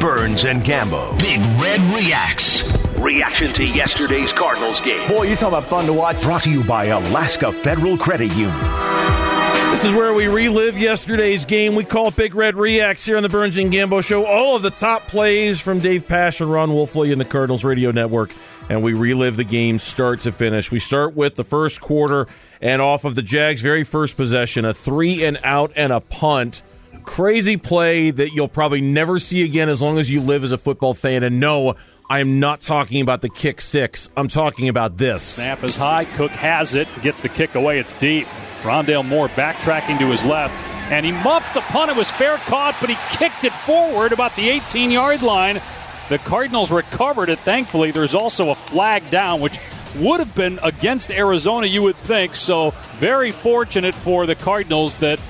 Burns and Gambo. Big Red Reacts. Reaction to yesterday's Cardinals game. Boy, you talk about fun to watch. Brought to you by Alaska Federal Credit Union. This is where we relive yesterday's game. We call it Big Red Reacts here on the Burns and Gambo Show. All of the top plays from Dave Pasch and Ron Wolfley in the Cardinals Radio Network, and we relive the game start to finish. We start with the first quarter, and off of the Jags' very first possession, a three and out and a punt. Crazy play that you'll probably never see again as long as you live as a football fan. And no, I am not talking about the kick six. I'm talking about this. Snap is high. Cooke has it. Gets the kick away. It's deep. Rondale Moore backtracking to his left. And he muffs the punt. It was fair caught, but he kicked it forward about the 18 yard line. The Cardinals recovered it. Thankfully, there's also a flag down, which would have been against Arizona, you would think. So, very fortunate for the Cardinals that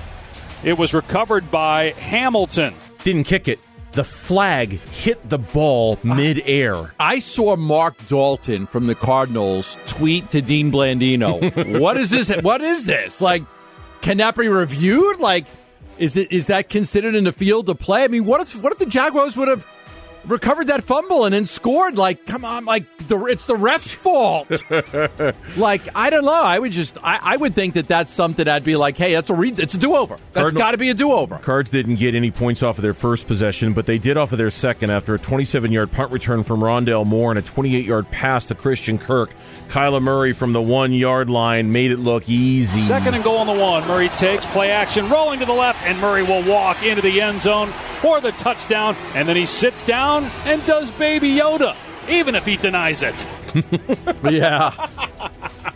it was recovered by Hamilton. Didn't kick it. The flag hit the ball midair. I saw Mark Dalton from the Cardinals tweet to Dean Blandino, "What is this? What is this? Like, can that be reviewed? Like, is it is that considered in the field to play? I mean, what if what if the Jaguars would have recovered that fumble and then scored. Like, come on, like the, it's the ref's fault. like, I don't know. I would just, I, I, would think that that's something I'd be like, hey, that's a re- it's a do over. That's got to be a do over. Cards didn't get any points off of their first possession, but they did off of their second after a 27 yard punt return from Rondale Moore and a 28 yard pass to Christian Kirk. Kyler Murray from the one yard line made it look easy. Second and goal on the one. Murray takes play action, rolling to the left, and Murray will walk into the end zone for the touchdown. And then he sits down and does Baby Yoda, even if he denies it. yeah.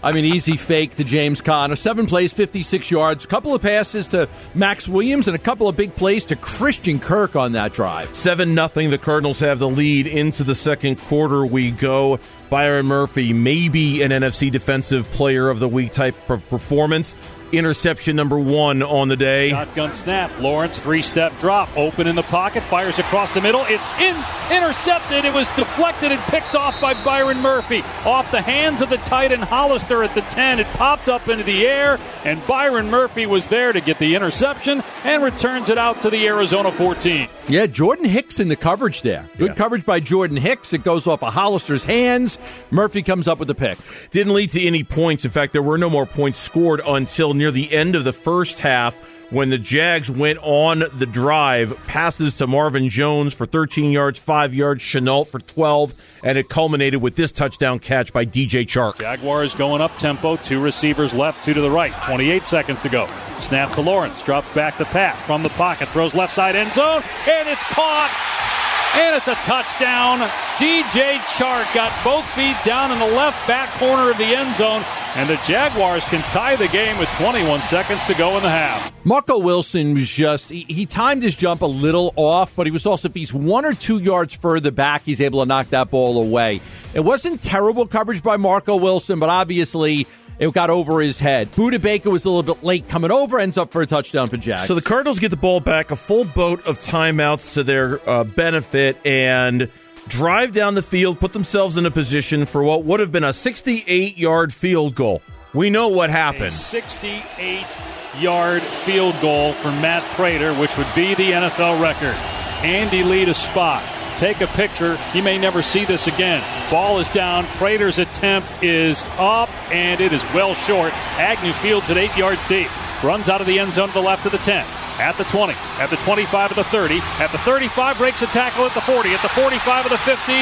I mean, easy fake to James Conner. Seven plays, 56 yards. A couple of passes to Maxx Williams and a couple of big plays to Christian Kirk on that drive. 7 nothing. The Cardinals have the lead into the second quarter. We go. Byron Murphy, maybe an NFC Defensive Player of the Week type of performance interception number one on the day. Shotgun snap. Lawrence, three step drop. Open in the pocket. Fires across the middle. It's in, intercepted. It was deflected and picked off by Byron Murphy. Off the hands of the tight end Hollister at the 10. It popped up into the air, and Byron Murphy was there to get the interception and returns it out to the Arizona 14. Yeah, Jordan Hicks in the coverage there. Good yeah. coverage by Jordan Hicks. It goes off of Hollister's hands. Murphy comes up with the pick. Didn't lead to any points. In fact, there were no more points scored until near the end of the first half when the Jags went on the drive, passes to Marvin Jones for 13 yards, 5 yards, Shenault for 12, and it culminated with this touchdown catch by DJ Chark. Jaguars going up tempo, two receivers left, two to the right, 28 seconds to go. Snap to Lawrence, drops back the pass from the pocket, throws left side end zone, and it's caught and it's a touchdown. DJ Chark got both feet down in the left back corner of the end zone. And the Jaguars can tie the game with 21 seconds to go in the half. Marco Wilson was just, he, he, timed his jump a little off, but he was also, if he's one or two yards further back, he's able to knock that ball away. It wasn't terrible coverage by Marco Wilson, but obviously it got over his head. Budda Baker was a little bit late coming over, ends up for a touchdown for Jags. So the Cardinals get the ball back, a full boat of timeouts to their uh, benefit, and drive down the field, put themselves in a position for what would have been a 68 yard field goal. We know what happened. 68 yard field goal for Matt Prater, which would be the NFL record. Andy Lee to spot take a picture. He may never see this again. Ball is down. Prater's attempt is up, and it is well short. Agnew fields at eight yards deep. Runs out of the end zone to the left of the 10 at the 20, at the 25 of the 30, at the 35, breaks a tackle at the 40, at the 45 of the 50,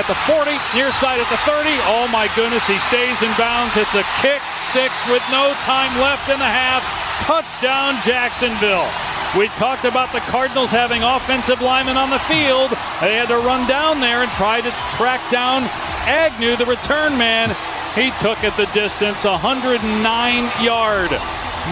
at the 40, near side at the 30. Oh my goodness, he stays in bounds. It's a kick six with no time left in the half. Touchdown, Jacksonville. We talked about the Cardinals having offensive linemen on the field. They had to run down there and try to track down Agnew, the return man. He took it the distance, 109 yard.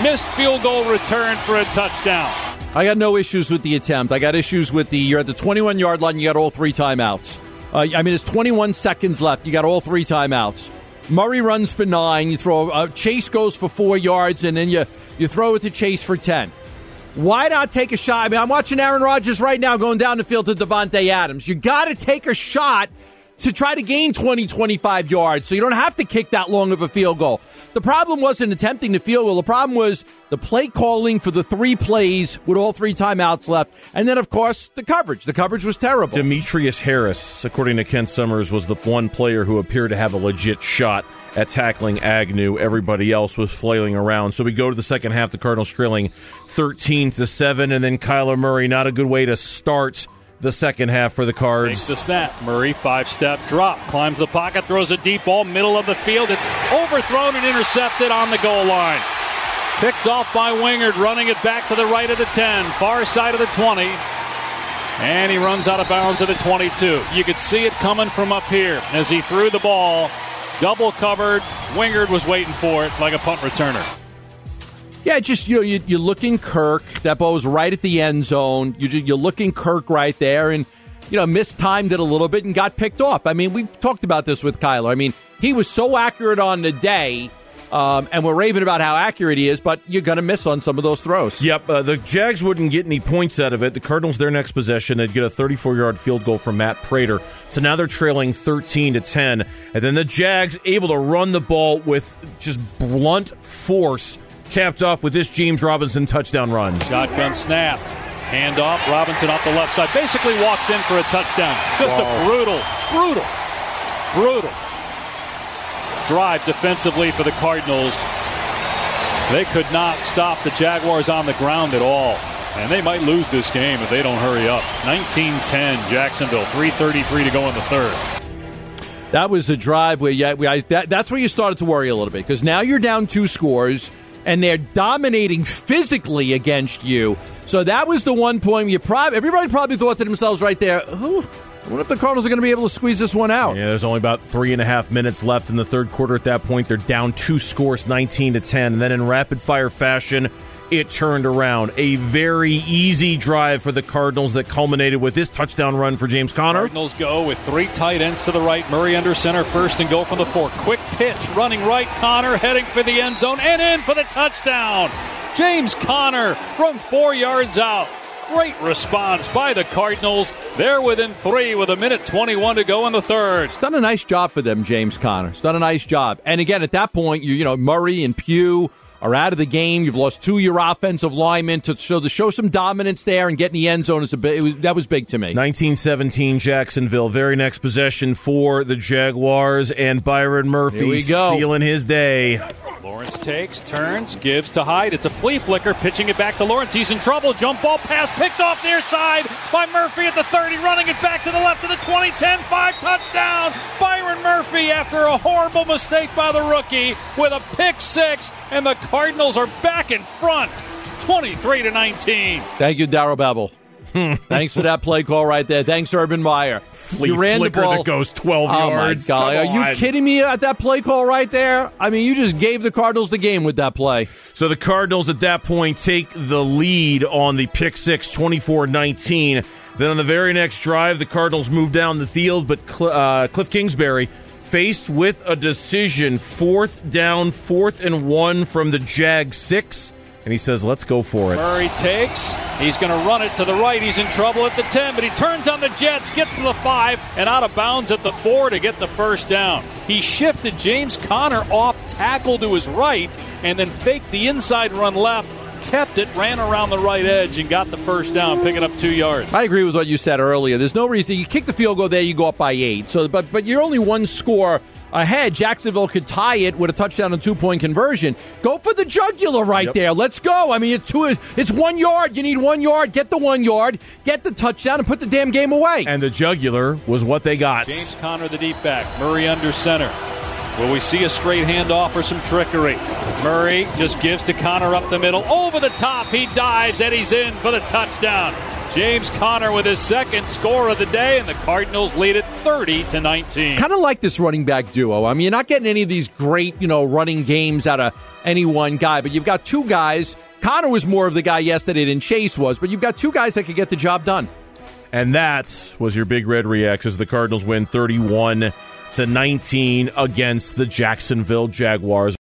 Missed field goal return for a touchdown. I got no issues with the attempt. I got issues with the you're at the 21 yard line. You got all three timeouts. Uh, I mean, it's 21 seconds left. You got all three timeouts. Murray runs for nine. You throw uh, Chase goes for four yards, and then you you throw it to Chase for ten. Why not take a shot? I mean, I'm watching Aaron Rodgers right now going down the field to Davante Adams. You got to take a shot to try to gain 20, 25 yards. So you don't have to kick that long of a field goal. The problem wasn't attempting the field goal. The problem was the play calling for the three plays with all three timeouts left. And then, of course, the coverage. The coverage was terrible. Demetrius Harris, according to Ken Summers, was the one player who appeared to have a legit shot at tackling Agnew. Everybody else was flailing around. So we go to the second half. The Cardinals trailing 13 to 7, and then Kyler Murray, not a good way to start the second half for the Cards. Takes the snap. Murray, five step drop, climbs the pocket, throws a deep ball, middle of the field. It's overthrown and intercepted on the goal line. Picked off by Wingard, running it back to the right of the 10, far side of the 20. And he runs out of bounds at the 22. You could see it coming from up here as he threw the ball. Double covered. Wingard was waiting for it like a punt returner. Yeah, just you know, you, you're looking Kirk. That ball was right at the end zone. You, you're looking Kirk right there, and you know, mistimed it a little bit and got picked off. I mean, we've talked about this with Kyler. I mean, he was so accurate on the day. Um, and we're raving about how accurate he is, but you're going to miss on some of those throws. Yep, uh, the Jags wouldn't get any points out of it. The Cardinals, their next possession, they'd get a 34 yard field goal from Matt Prater. So now they're trailing 13 to 10, and then the Jags able to run the ball with just blunt force, capped off with this James Robinson touchdown run. Shotgun snap. Hand off. Robinson off the left side. Basically walks in for a touchdown. Just a brutal, brutal, brutal drive defensively for the Cardinals. They could not stop the Jaguars on the ground at all. And they might lose this game if they don't hurry up. 19 10, Jacksonville, 3.33 to go in the third. That was the drive where yeah, that, that's where you started to worry a little bit because now you're down two scores and they're dominating physically against you. So that was the one point you probably everybody probably thought to themselves right there, who I wonder if the Cardinals are going to be able to squeeze this one out. Yeah, there's only about three and a half minutes left in the third quarter. At that point, they're down two scores, 19 to 10, and then in rapid fire fashion, it turned around. A very easy drive for the Cardinals that culminated with this touchdown run for James Conner. Cardinals go with three tight ends to the right. Murray under center first and go from the four. Quick pitch, running right. Conner heading for the end zone and in for the touchdown. James Conner from four yards out. Great response by the Cardinals. They're within three with a minute 21 to go in the third. It's done a nice job for them, James Conner. It's done a nice job. And again, at that point, you you know Murray and Pugh are out of the game. You've lost two of your offensive linemen to show to show some dominance there and get in the end zone is a bit. Was, that was big to me. 1917 Jacksonville. Very next possession for the Jaguars and Byron Murphy Here we go. sealing his day. Lawrence takes, turns, gives to Hyde. It's a flea flicker, pitching it back to Lawrence. He's in trouble. Jump ball pass picked off near side by Murphy at the 30, running it back to the left of the 20, 10, 5 touchdown. Byron Murphy after a horrible mistake by the rookie with a pick six, and the Cardinals are back in front, 23 to 19. Thank you, Darrell Bevell. Thanks for that play call right there. Thanks, Urban Meyer. Flea you ran the flicker ball. that goes 12 oh yards. my God! Come Are on. you kidding me at that play call right there? I mean, you just gave the Cardinals the game with that play. So the Cardinals at that point take the lead on the pick six, 24-19. Then on the very next drive, the Cardinals move down the field, but Cl- uh, Cliff Kingsbury faced with a decision, fourth down, fourth and one from the Jag six, and he says, "Let's go for it." Murray takes. He's going to run it to the right. He's in trouble at the 10, but he turns on the Jets, gets to the 5, and out of bounds at the 4 to get the first down. He shifted James Conner off tackle to his right and then faked the inside run left, kept it, ran around the right edge, and got the first down, picking up two yards. I agree with what you said earlier. There's no reason you kick the field goal there, you go up by eight. So, but but you're only one score ahead. Jacksonville could tie it with a touchdown and two point conversion. Go for the jugular right Yep. there. Let's go. I mean, it's two. It's one yard. You need one yard. Get the one yard. Get the touchdown and put the damn game away. And the jugular was what they got. James Conner, the deep back. Murray under center. Will we see a straight handoff or some trickery? Murray just gives to Conner up the middle. Over the top. He dives and he's in for the touchdown. James Conner with his second score of the day, and the Cardinals lead it 30 to 19. kind of like this running back duo. I mean, you're not getting any of these great, you know, running games out of any one guy, but you've got two guys. Conner was more of the guy yesterday than Chase was, but you've got two guys that could get the job done. And that was your big red reacts as the Cardinals win 31 to 19 against the Jacksonville Jaguars.